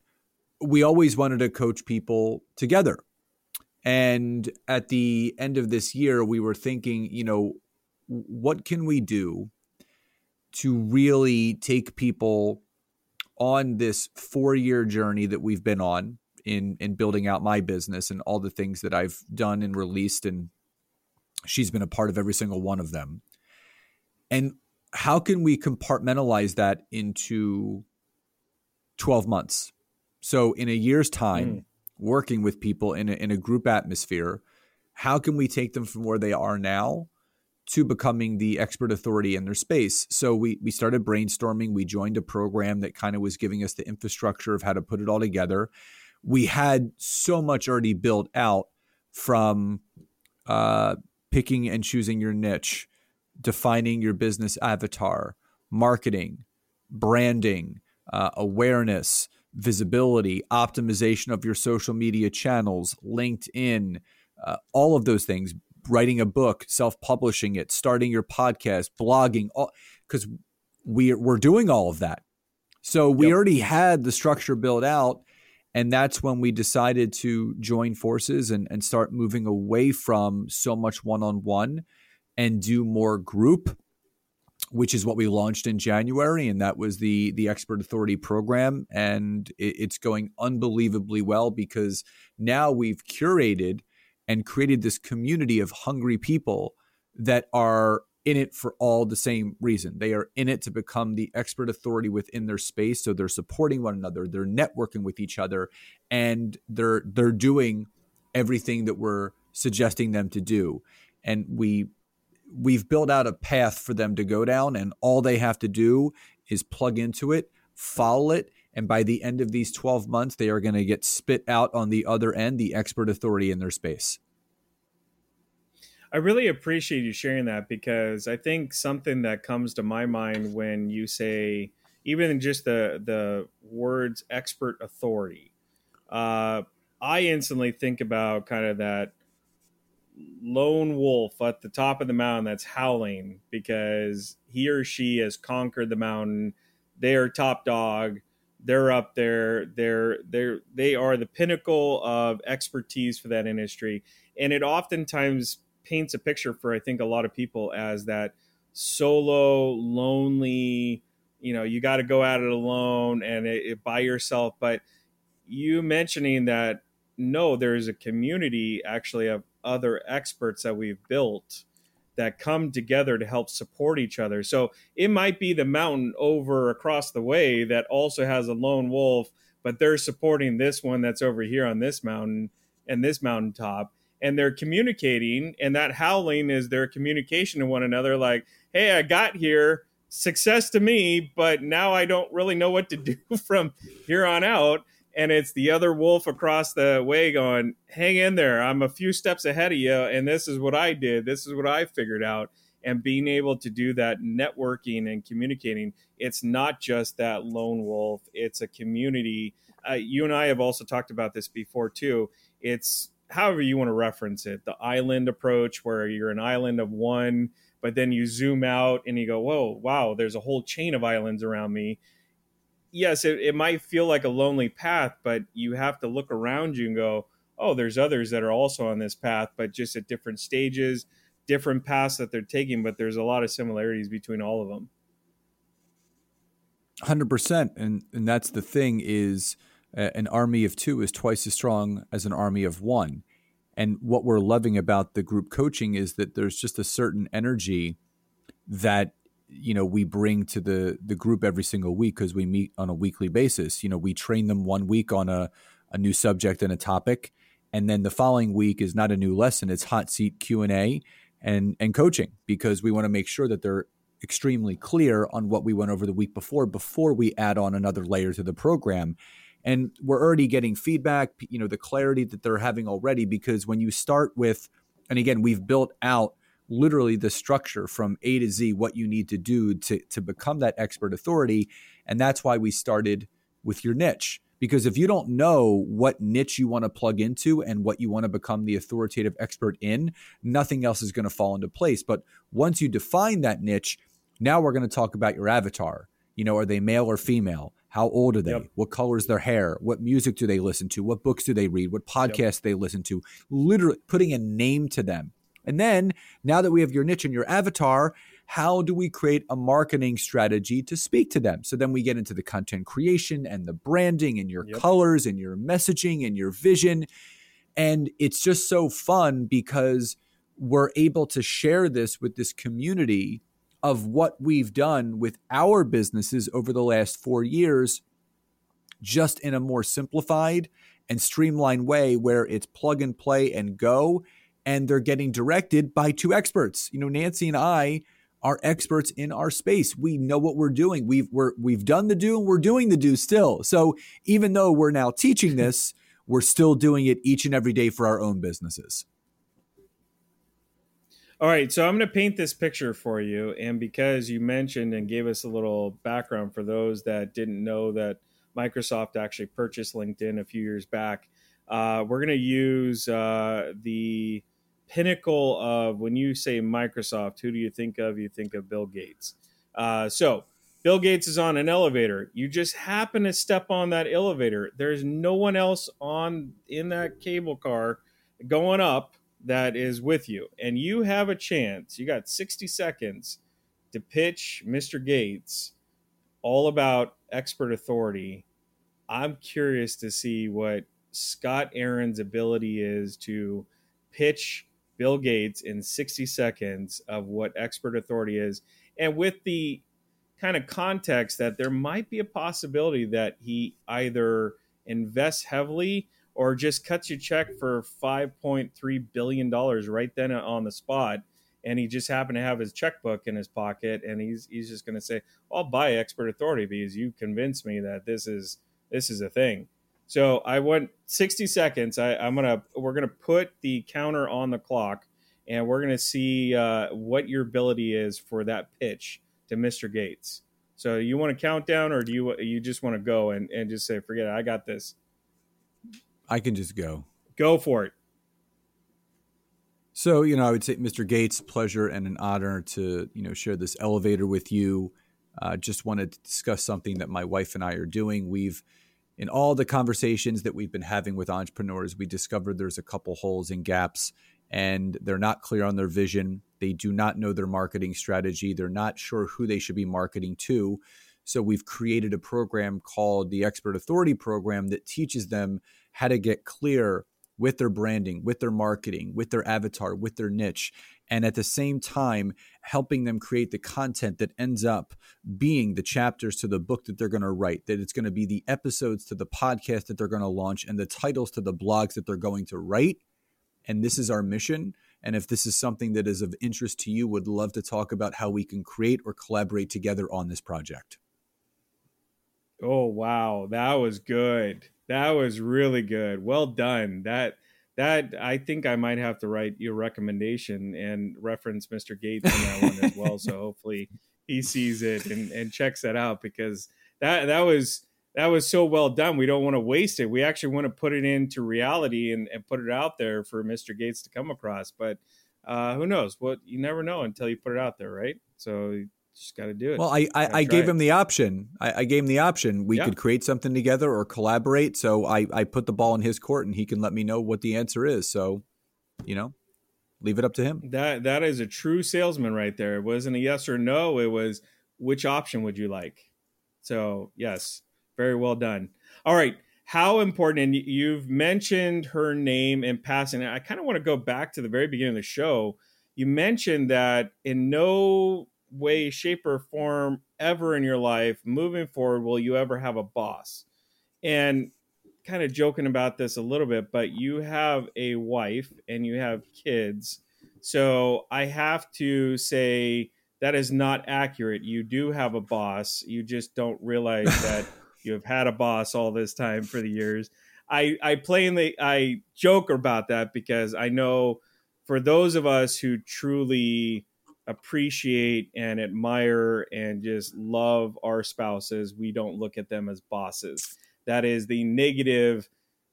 we always wanted to coach people together. And at the end of this year, we were thinking, you know, what can we do to really take people on this four year journey that we've been on in in building out my business and all the things that I've done and released and she's been a part of every single one of them. And how can we compartmentalize that into 12 months? So in a year's time, mm working with people in a, in a group atmosphere, how can we take them from where they are now to becoming the expert authority in their space? So we we started brainstorming. We joined a program that kind of was giving us the infrastructure of how to put it all together. we had so much already built out from uh, picking and choosing your niche, defining your business avatar, marketing, branding, uh, awareness, visibility, optimization of your social media channels, LinkedIn, uh, all of those things, writing a book, self publishing it, starting your podcast, blogging, because we, we're doing all of that. So we yep. already had the structure built out. And that's when we decided to join forces and, and start moving away from so much one on one and do more group which is what we launched in January, and that was the the Expert Authority program, and it, it's going unbelievably well because now we've curated and created this community of hungry people that are in it for all the same reason. They are in it to become the expert authority within their space, so they're supporting one another, they're networking with each other, and they're they're doing everything that we're suggesting them to do. And we we've built out a path for them to go down, and all they have to do is plug into it, follow it, and by the end of these 12 months, they are going to get spit out on the other end, the expert authority in their space. I really appreciate you sharing that because I think something that comes to my mind when you say, even just the the words expert authority, uh, I instantly think about kind of that lone wolf at the top of the mountain that's howling because he or she has conquered the mountain. They are top dog. They're up there. They're they're they are the pinnacle of expertise for that industry, and it oftentimes paints a picture for I think a lot of people as that solo, lonely. You know, you got to go at it alone and it, it by yourself. But you mentioning that no, there is a community actually of other experts that we've built that come together to help support each other. So it might be the mountain over across the way that also has a lone wolf, but they're supporting this one that's over here on this mountain and this mountaintop. And they're communicating, and that howling is their communication to one another like, hey, I got here, success to me, but now I don't really know what to *laughs* do from here on out and it's the other wolf across the way going, "Hang in there! I'm a few steps ahead of you, and this is what I did. This is what I figured out." And being able to do that networking and communicating, it's not just that lone wolf; it's a community. Uh, you and I have also talked about this before too. It's however you want to reference it, the island approach, where you're an island of one, but then you zoom out and you go, "Whoa, wow! There's a whole chain of islands around me." Yes, it, it might feel like a lonely path, but you have to look around you and go, oh, there's others that are also on this path, but just at different stages, different paths that they're taking, but there's a lot of similarities between all of them. 100% and and that's the thing is an army of 2 is twice as strong as an army of 1 and what we're loving about the group coaching is that there's just a certain energy that you know we bring to the the group every single week because we meet on a weekly basis. You know we train them one week on a, a new subject and a topic and then the following week is not a new lesson. It's hot seat q&a and and coaching because we want to make sure that they're extremely clear on what we went over the week before before we add on another layer to the program. And we're already getting feedback you know the clarity that they're having already because when you start with and again we've built out literally the structure from A to Z, what you need to do to, to become that expert authority. And that's why we started with your niche. Because if you don't know what niche you want to plug into and what you want to become the authoritative expert in, nothing else is going to fall into place. But once you define that niche, now we're going to talk about your avatar. You know, are they male or female? How old are they? Yep. What color is their hair? What music do they listen to? What books do they read? What podcasts yep. they listen to? Literally putting a name to them and then, now that we have your niche and your avatar, how do we create a marketing strategy to speak to them? So then we get into the content creation and the branding and your yep. colors and your messaging and your vision. And it's just so fun because we're able to share this with this community of what we've done with our businesses over the last four years, just in a more simplified and streamlined way where it's plug and play and go and they're getting directed by two experts. You know, Nancy and I are experts in our space. We know what we're doing. We've we're, we've done the do and we're doing the do still. So even though we're now teaching this, we're still doing it each and every day for our own businesses. All right, so I'm going to paint this picture for you. And because you mentioned and gave us a little background for those that didn't know that Microsoft actually purchased LinkedIn a few years back, uh, we're going to use uh, the pinnacle of when you say Microsoft, who do you think of? You think of Bill Gates. Uh, so, Bill Gates is on an elevator. You just happen to step on that elevator. There's no one else on in that cable car going up that is with you, and you have a chance. You got 60 seconds to pitch Mr. Gates all about expert authority. I'm curious to see what Scott Aaron's ability is to pitch Bill Gates in 60 seconds of what expert authority is, and with the kind of context that there might be a possibility that he either invests heavily or just cuts you check for 5.3 billion dollars right then on the spot and he just happened to have his checkbook in his pocket and he's he's just going to say I'll buy expert authority because you convinced me that this is this is a thing. So I want 60 seconds. I, I'm gonna we're gonna put the counter on the clock and we're gonna see uh, what your ability is for that pitch to Mr. Gates. So you want to count down or do you you just want to go and, and just say forget it I got this. I can just go. Go for it. So, you know, I would say, Mr. Gates, pleasure and an honor to, you know, share this elevator with you. Uh, just wanted to discuss something that my wife and I are doing. We've, in all the conversations that we've been having with entrepreneurs, we discovered there's a couple holes and gaps, and they're not clear on their vision. They do not know their marketing strategy. They're not sure who they should be marketing to. So, we've created a program called the Expert Authority Program that teaches them how to get clear with their branding, with their marketing, with their avatar, with their niche, and at the same time, helping them create the content that ends up being the chapters to the book that they're going to write, that it's going to be the episodes to the podcast that they're going to launch, and the titles to the blogs that they're going to write. And this is our mission. And if this is something that is of interest to you, would love to talk about how we can create or collaborate together on this project. Oh wow, that was good. That was really good. Well done. That that I think I might have to write your recommendation and reference Mr. Gates in that one as well. So hopefully he sees it and, and checks that out because that that was that was so well done. We don't want to waste it. We actually want to put it into reality and, and put it out there for Mr. Gates to come across. But uh, who knows? What you never know until you put it out there, right? So just got to do it. Well, I I, I gave it. him the option. I, I, gave him the option. We yeah. could create something together or collaborate. So I I put the ball in his court, and he can let me know what the answer is. So, you know, leave it up to him. That that is a true salesman right there. It wasn't a yes or no. It was which option would you like? So yes, very well done. All right. How important, and you've mentioned her name in passing. I kind of want to go back to the very beginning of the show. You mentioned that in no way, shape, or form ever in your life moving forward will you ever have a boss. And kind of joking about this a little bit, but you have a wife and you have kids. So I have to say that is not accurate. You do have a boss. You just don't realize *laughs* that you have had a boss all this time for the years. I, I plainly I joke about that because I know for those of us who truly appreciate and admire and just love our spouses, we don't look at them as bosses. That is the negative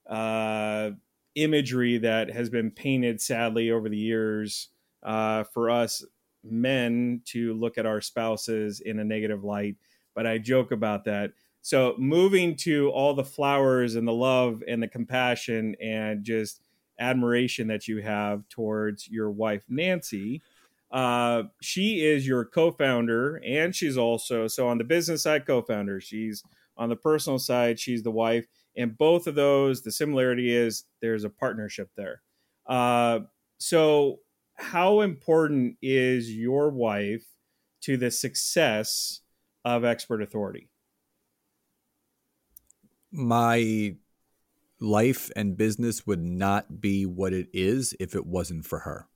uh, imagery that has been painted sadly over the years uh, for us men to look at our spouses in a negative light. But I joke about that. So moving to all the flowers and the love and the compassion and just admiration that you have towards your wife, Nancy uh, she is your co-founder, and she's also so on the business side co-founder. She's on the personal side, she's the wife, and both of those, the similarity is there's a partnership there. Uh, so, how important is your wife to the success of Expert Authority? My life and business would not be what it is if it wasn't for her.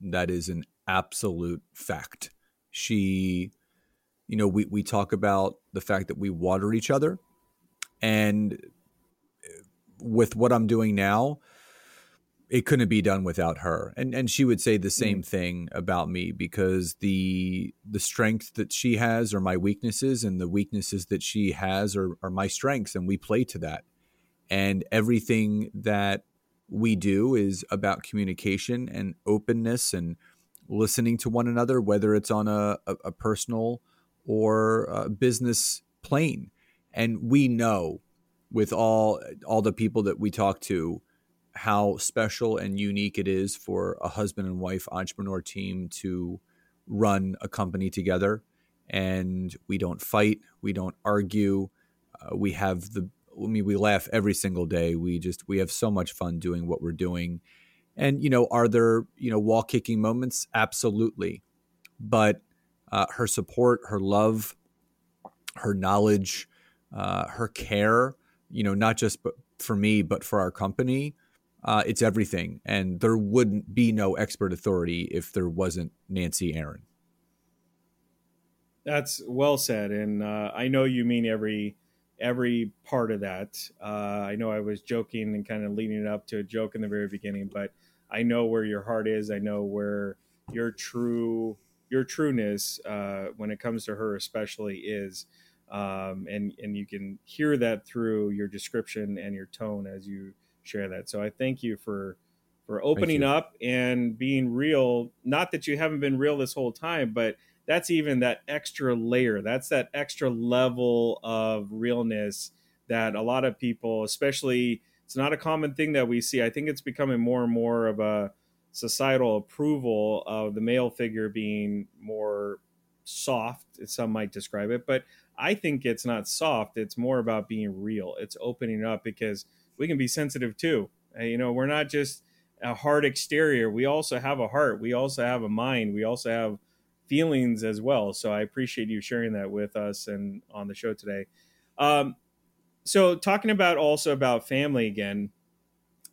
That is an absolute fact. She, you know, we, we talk about the fact that we water each other. And with what I'm doing now, it couldn't be done without her. And and she would say the same mm. thing about me because the the strength that she has are my weaknesses and the weaknesses that she has are, are my strengths and we play to that. And everything that we do is about communication and openness and listening to one another, whether it's on a, a, a personal or a business plane. And we know with all all the people that we talk to how special and unique it is for a husband and wife entrepreneur team to run a company together. And we don't fight, we don't argue. Uh, we have the, I mean, we laugh every single day. We just, we have so much fun doing what we're doing. And, you know, are there, you know, wall kicking moments? Absolutely. But uh, her support, her love, her knowledge, uh, her care, you know, not just for me, but for our company, uh, it's everything. And there wouldn't be no expert authority if there wasn't Nancy Aaron. That's well said, and uh, I know you mean every every part of that. Uh, I know I was joking and kind of leading it up to a joke in the very beginning, but I know where your heart is. I know where your true your trueness uh, when it comes to her, especially, is. Um, and and you can hear that through your description and your tone as you share that. So I thank you for for opening up and being real. Not that you haven't been real this whole time, but that's even that extra layer. That's that extra level of realness that a lot of people, especially, it's not a common thing that we see. I think it's becoming more and more of a societal approval of the male figure being more soft, some might describe it. But I think it's not soft. It's more about being real. It's opening up because we can be sensitive too. Uh, you know, we're not just a hard exterior. We also have a heart. We also have a mind. We also have feelings as well. So I appreciate you sharing that with us and on the show today. Um, so talking about also about family again,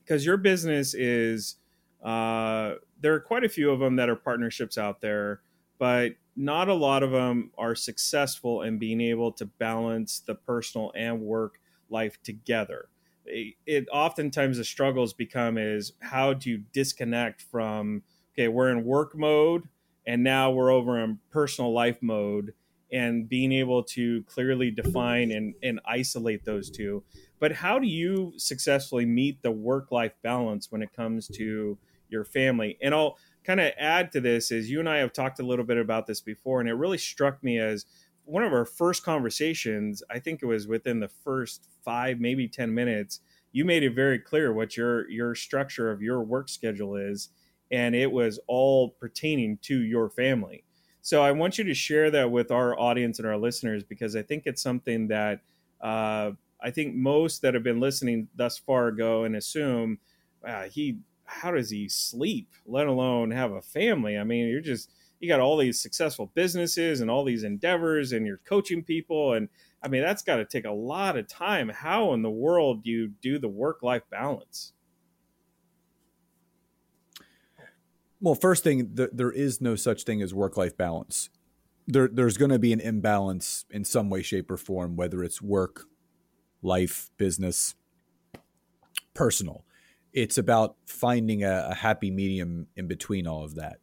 because your business is uh, there are quite a few of them that are partnerships out there, but not a lot of them are successful in being able to balance the personal and work life together. It oftentimes the struggles become is how do you disconnect from okay we're in work mode and now we're over in personal life mode and being able to clearly define and, and isolate those two but how do you successfully meet the work life balance when it comes to your family and i'll kind of add to this is you and i have talked a little bit about this before and it really struck me as one of our first conversations, I think it was within the first five, maybe 10 minutes, you made it very clear what your, your structure of your work schedule is. And it was all pertaining to your family. So I want you to share that with our audience and our listeners because I think it's something that uh, I think most that have been listening thus far go and assume uh, he, how does he sleep, let alone have a family? I mean, you're just you got all these successful businesses and all these endeavors and you're coaching people and i mean that's got to take a lot of time how in the world do you do the work life balance well first thing there is no such thing as work life balance there, there's going to be an imbalance in some way shape or form whether it's work life business personal it's about finding a, a happy medium in between all of that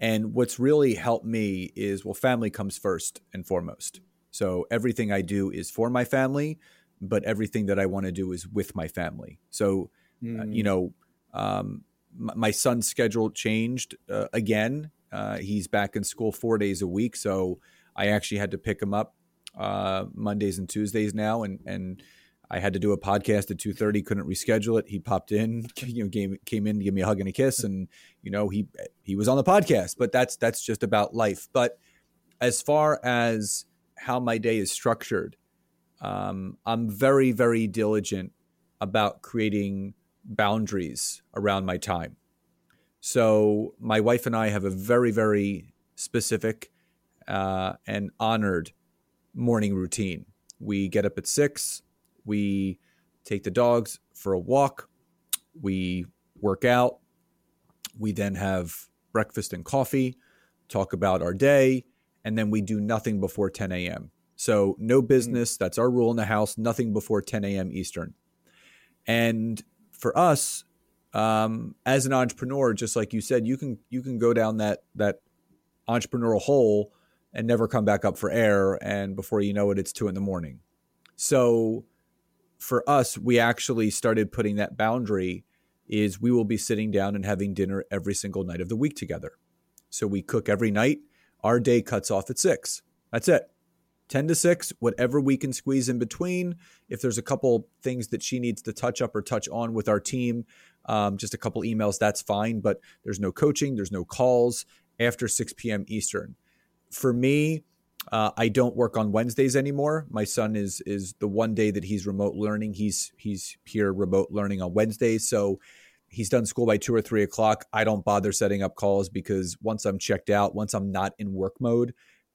and what's really helped me is well, family comes first and foremost. So everything I do is for my family, but everything that I want to do is with my family. So, mm. uh, you mm. know, um, my, son's schedule changed uh, again. Uh, he's back in school four days a week. So I actually had to pick him up uh, Mondays and Tuesdays now. And, and, I had to do a podcast at two thirty. Couldn't reschedule it. He popped in, *laughs* you know, came came in to give me a hug and a kiss, and you know, he he was on the podcast. But that's that's just about life. But as far as how my day is structured, um, I'm very very diligent about creating boundaries around my time. So my wife and I have a very very specific uh, and honored morning routine. We get up at six we take the dogs for a walk. We work out. We then have breakfast and coffee, talk about our day, and then we do nothing before 10 a.m. So, no mm. business. That's our rule in the house. Nothing before 10 a.m. Eastern. And for us, um, as an entrepreneur, just like you said, you can you can go down that that entrepreneurial hole and never come back up for air. And before you know it, it's two in the morning. So for us, we actually started putting that boundary is we will be sitting down and having dinner every single night of the week together. So we cook every night. Our day cuts off at six. That's it. 10 to 6, whatever we can squeeze in between. If there's a couple things that she needs to touch up or touch on with our team, um, just a couple emails, that's fine. But there's no coaching, there's no calls after 6 p.m. Eastern. For me, uh, I don't work on Wednesdays anymore. My son is is the one day that he's remote learning. He's he's here remote learning on Wednesdays. So he's done school by two or three o'clock. I don't bother setting up calls because once I'm checked out, once I'm not in work mode,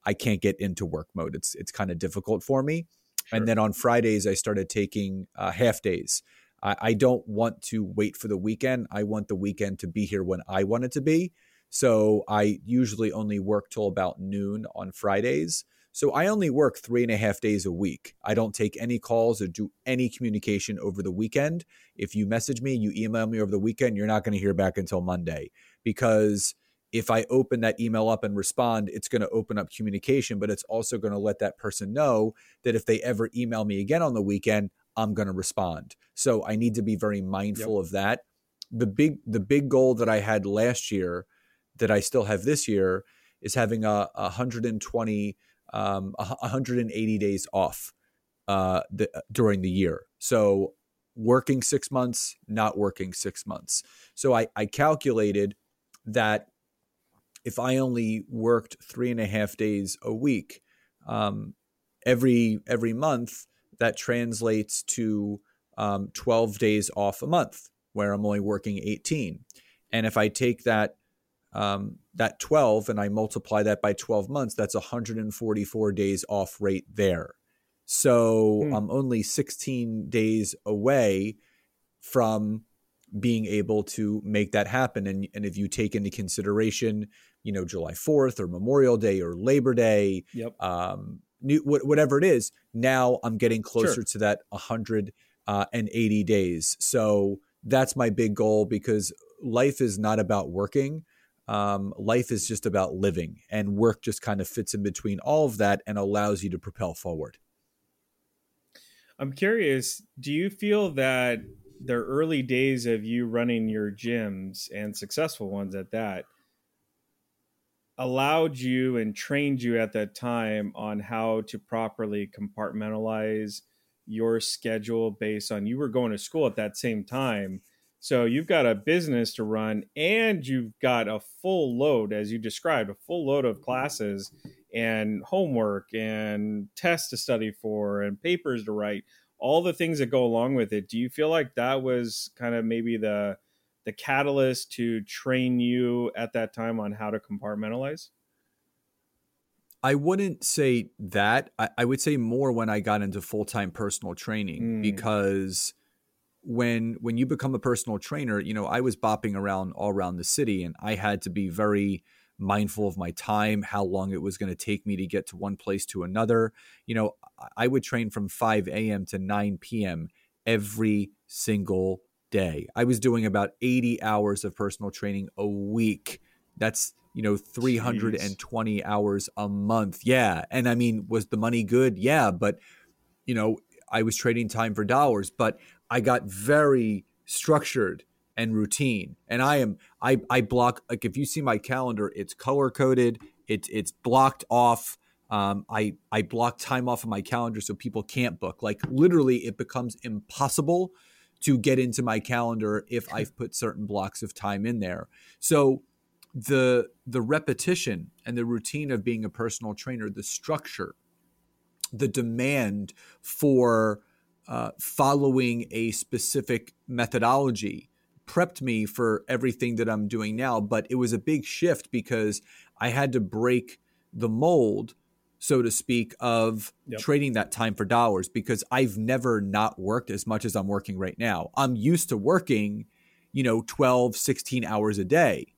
I can't get into work mode. It's it's kind of difficult for me. Sure. And then on Fridays, I started taking uh, half days. I, I don't want to wait for the weekend. I want the weekend to be here when I want it to be. So I usually only work till about noon on Fridays. So I only work three and a half days a week. I don't take any calls or do any communication over the weekend. If you message me, you email me over the weekend, you're not going to hear back until Monday because if I open that email up and respond, it's going to open up communication, but it's also going to let that person know that if they ever email me again on the weekend, I'm going to respond. So I need to be very mindful yep. of that. The big the big goal that I had last year that I still have this year is having a, a 120 um, 180 days off uh, the, during the year. So working six months, not working six months. So I, I calculated that if I only worked three and a half days a week, um, every every month, that translates to um, 12 days off a month, where I'm only working 18. And if I take that um, that 12 and I multiply that by 12 months, that's 144 days off rate there. So hmm. I'm only 16 days away from being able to make that happen. And, and if you take into consideration you know July 4th or Memorial Day or Labor Day, yep. um, new, whatever it is. Now I'm getting closer sure. to that 180 uh, days. So that's my big goal because life is not about working. Um, life is just about living, and work just kind of fits in between all of that and allows you to propel forward. I'm curious, do you feel that the early days of you running your gyms and successful ones at that allowed you and trained you at that time on how to properly compartmentalize your schedule based on you were going to school at that same time. So you've got a business to run and you've got a full load as you described a full load of classes and homework and tests to study for and papers to write all the things that go along with it do you feel like that was kind of maybe the the catalyst to train you at that time on how to compartmentalize? I wouldn't say that. I, I would say more when I got into full time personal training mm. because when when you become a personal trainer, you know, I was bopping around all around the city and I had to be very mindful of my time, how long it was going to take me to get to one place to another. You know, I would train from 5 a.m. to 9 p.m. every single day. I was doing about 80 hours of personal training a week. That's, you know, 320 Jeez. hours a month. Yeah. And I mean, was the money good? Yeah. But, you know, I was trading time for dollars, but I got very structured and routine. And I am, I, I block, like if you see my calendar, it's color coded, it's, it's blocked off. Um, I I block time off of my calendar so people can't book. Like literally, it becomes impossible to get into my calendar if *laughs* I've put certain blocks of time in there. So the the repetition and the routine of being a personal trainer, the structure, the demand for uh, following a specific methodology prepped me for everything that I'm doing now. But it was a big shift because I had to break the mold so to speak, of yep. trading that time for dollars because I've never not worked as much as I'm working right now. I'm used to working, you know, 12, 16 hours a day.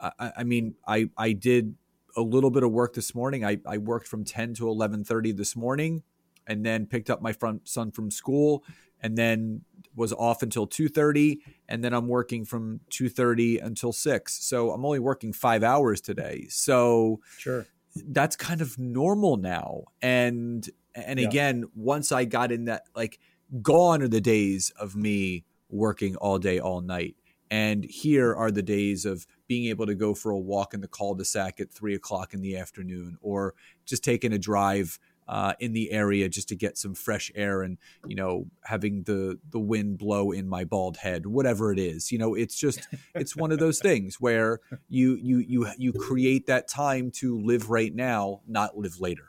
I, I mean, I, I did a little bit of work this morning. I, I worked from 10 to 11:30 this morning and then picked up my front son from school, and then was off until 2.30 and then i'm working from 2.30 until 6 so i'm only working five hours today. So sure. that's kind of normal now. And and yeah. again once i got in that like gone are the days of me working all day all night. And here are the days of being able to go for a walk in the cul-de-sac at three o'clock in the afternoon or just taking a drive uh, in the area just to get some fresh air and you know having the the wind blow in my bald head whatever it is you know it's just it's one of those *laughs* things where you you you you create that time to live right now not live later.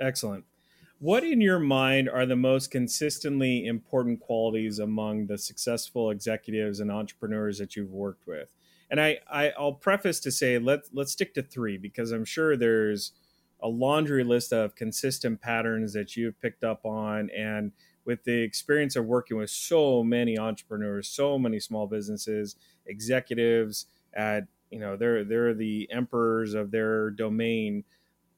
Excellent. What in your mind are the most consistently important qualities among the successful executives and entrepreneurs that you've worked with? And I, I i'll preface to say let let's stick to three because i'm sure there's a laundry list of consistent patterns that you've picked up on and with the experience of working with so many entrepreneurs so many small businesses executives at you know they're they're the emperors of their domain.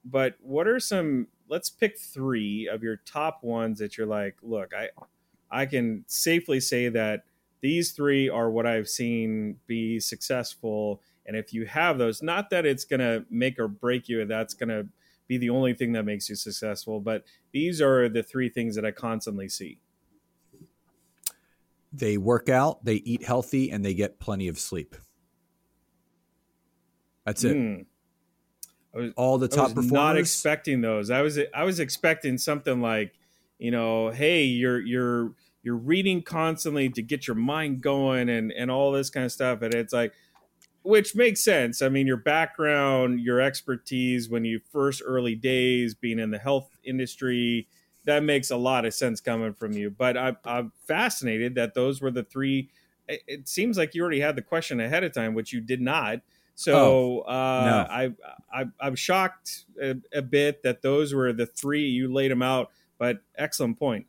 But what are some let's pick 3 of your top ones that you're like look i i can safely say that these 3 are what i've seen be successful and if you have those not that it's going to make or break you that's going to be the only thing that makes you successful. But these are the three things that I constantly see. They work out, they eat healthy, and they get plenty of sleep. That's it. Mm. Was, All the top I was performers. Not expecting those. I was I was expecting something like, you know, hey, you're you're you're reading constantly to get your mind going and and all this kind of stuff. And it's like, which makes sense. I mean, your background, your expertise when you first early days being in the health industry, that makes a lot of sense coming from you. But I, I'm fascinated that those were the three. It, it seems like you already had the question ahead of time, which you did not. So oh, uh, no. I, I I'm shocked a, a bit that those were the three you laid them out. But excellent point.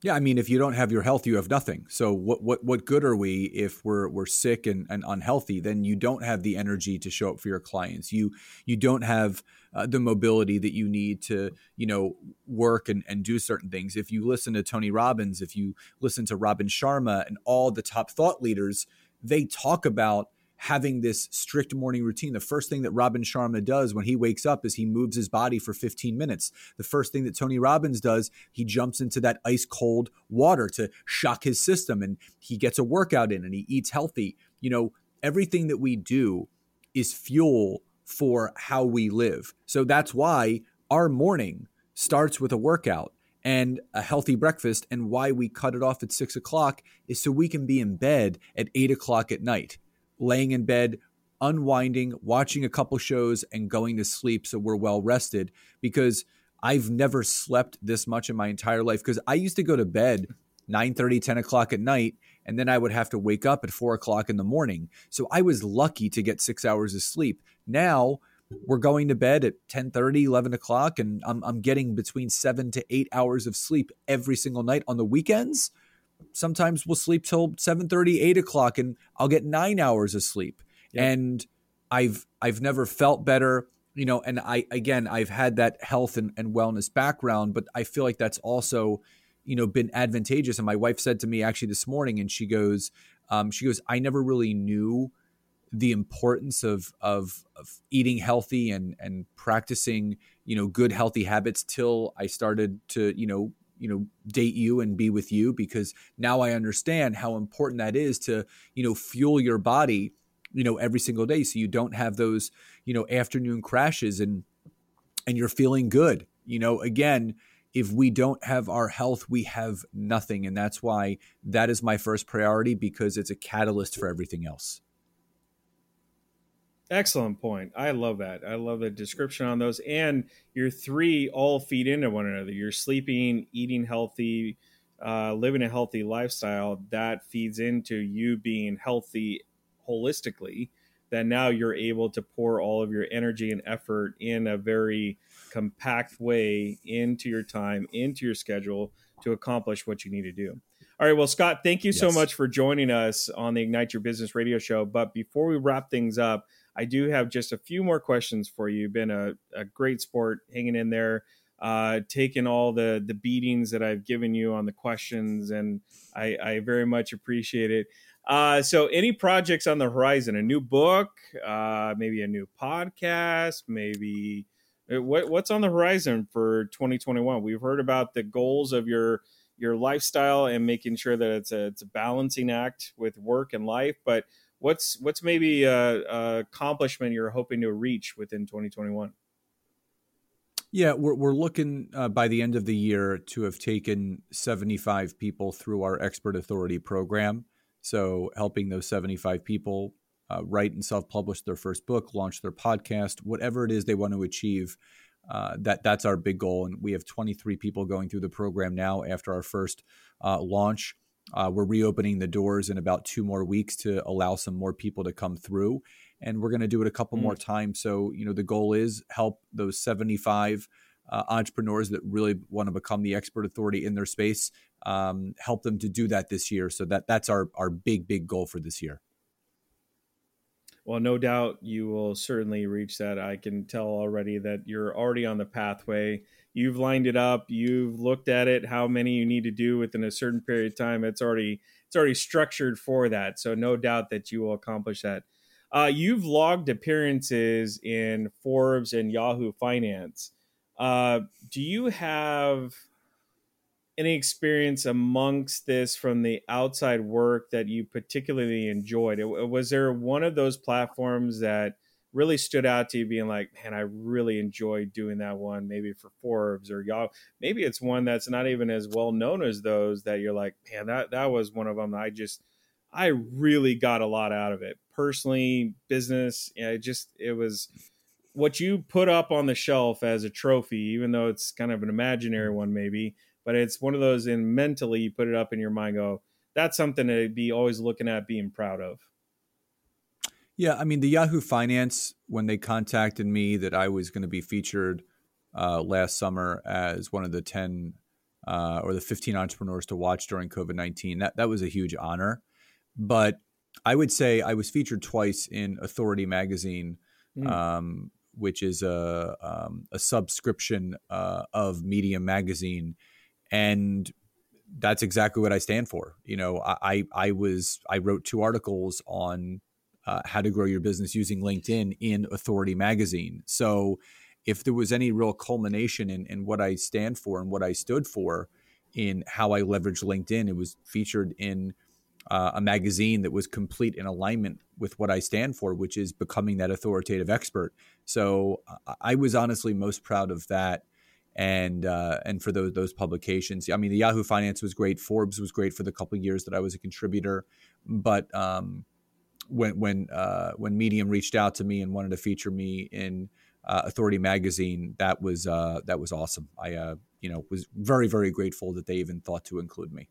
Yeah, I mean, if you don't have your health, you have nothing. So what what what good are we if we're we're sick and, and unhealthy? Then you don't have the energy to show up for your clients. You you don't have uh, the mobility that you need to you know work and, and do certain things. If you listen to Tony Robbins, if you listen to Robin Sharma and all the top thought leaders, they talk about having this strict morning routine. The first thing that Robin Sharma does when he wakes up is he moves his body for 15 minutes. The first thing that Tony Robbins does, he jumps into that ice cold water to shock his system and he gets a workout in and he eats healthy. You know, everything that we do is fuel for how we live. So that's why our morning starts with a workout and a healthy breakfast. And why we cut it off at six o'clock is so we can be in bed at eight o'clock at night laying in bed, unwinding, watching a couple shows, and going to sleep so we're well rested. Because I've never slept this much in my entire life. Because I used to go to bed 9 30, 10 o'clock at night, and then I would have to wake up at 4 o'clock in the morning. So I was lucky to get six hours of sleep. Now, we're going to bed at 10 30 11 o'clock and I'm, I'm getting between seven to eight hours of sleep every single night on the weekends sometimes we'll sleep till 7 30 8 o'clock and i'll get nine hours of sleep yep. and i've i've never felt better you know and i again i've had that health and, and wellness background but i feel like that's also you know been advantageous and my wife said to me actually this morning and she goes um, she goes i never really knew the importance of, of of eating healthy and and practicing you know good healthy habits till I started to you know you know date you and be with you because now I understand how important that is to you know fuel your body you know every single day so you don't have those you know afternoon crashes and and you're feeling good. You know again if we don't have our health we have nothing and that's why that is my first priority because it's a catalyst for everything else Excellent point. I love that. I love the description on those. And your three all feed into one another. You're sleeping, eating healthy, uh, living a healthy lifestyle. That feeds into you being healthy holistically. That now you're able to pour all of your energy and effort in a very compact way into your time, into your schedule to accomplish what you need to do. All right. Well, Scott, thank you yes. so much for joining us on the Ignite Your Business radio show. But before we wrap things up, I do have just a few more questions for you. Been a, a great sport hanging in there. uh, taken all the the beatings that I've given you on the questions, and I, I very much appreciate it. Uh, so, any projects on the horizon? A new book, uh, maybe a new podcast, maybe uh, what, what's on the horizon for 2021? We've heard about the goals of your your lifestyle and making sure that it's a it's a balancing act with work and life. But what's what's maybe a, a accomplishment you're hoping to reach within 2021? Yeah, we're we're looking uh, by the end of the year to have taken 75 people through our expert authority program. So helping those 75 people uh, write and self-publish their first book, launch their podcast, whatever it is they want to achieve. Uh, that that's our big goal, and we have 23 people going through the program now after our first uh, launch. Uh, we're reopening the doors in about two more weeks to allow some more people to come through, and we're going to do it a couple mm. more times. So you know the goal is help those 75 uh, entrepreneurs that really want to become the expert authority in their space, um, help them to do that this year. So that that's our our big big goal for this year. Well, no doubt you will certainly reach that. I can tell already that you're already on the pathway. You've lined it up. You've looked at it. How many you need to do within a certain period of time. It's already it's already structured for that. So no doubt that you will accomplish that. Uh, you've logged appearances in Forbes and Yahoo Finance. Uh, do you have any experience amongst this from the outside work that you particularly enjoyed? Was there one of those platforms that really stood out to you, being like, man, I really enjoyed doing that one, maybe for Forbes or Yahoo? Maybe it's one that's not even as well known as those that you're like, man, that, that was one of them I just, I really got a lot out of it personally, business. Yeah, it just, it was what you put up on the shelf as a trophy, even though it's kind of an imaginary one, maybe but it's one of those in mentally you put it up in your mind go that's something to be always looking at being proud of yeah i mean the yahoo finance when they contacted me that i was going to be featured uh, last summer as one of the 10 uh, or the 15 entrepreneurs to watch during covid-19 that, that was a huge honor but i would say i was featured twice in authority magazine mm. um, which is a, um, a subscription uh, of medium magazine and that's exactly what I stand for. You know, I I was I wrote two articles on uh, how to grow your business using LinkedIn in Authority Magazine. So, if there was any real culmination in, in what I stand for and what I stood for in how I leverage LinkedIn, it was featured in uh, a magazine that was complete in alignment with what I stand for, which is becoming that authoritative expert. So, I was honestly most proud of that and uh, and for those those publications. I mean, the Yahoo Finance was great. Forbes was great for the couple years that I was a contributor, but um, when when uh, when Medium reached out to me and wanted to feature me in uh, Authority Magazine, that was uh, that was awesome. I uh, you know was very very grateful that they even thought to include me.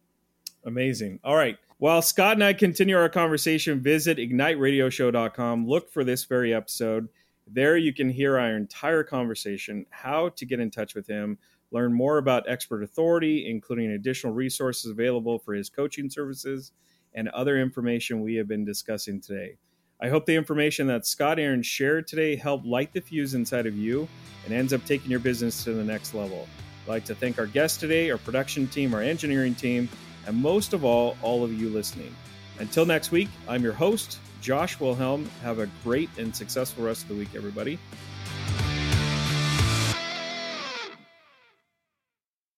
Amazing. All right. While Scott and I continue our conversation, visit igniteradioshow.com. Look for this very episode. There you can hear our entire conversation, how to get in touch with him, learn more about Expert Authority, including additional resources available for his coaching services, and other information we have been discussing today. I hope the information that Scott Aaron shared today helped light the fuse inside of you and ends up taking your business to the next level. I'd like to thank our guest today, our production team, our engineering team, and most of all, all of you listening. Until next week, I'm your host, Josh Wilhelm. Have a great and successful rest of the week, everybody.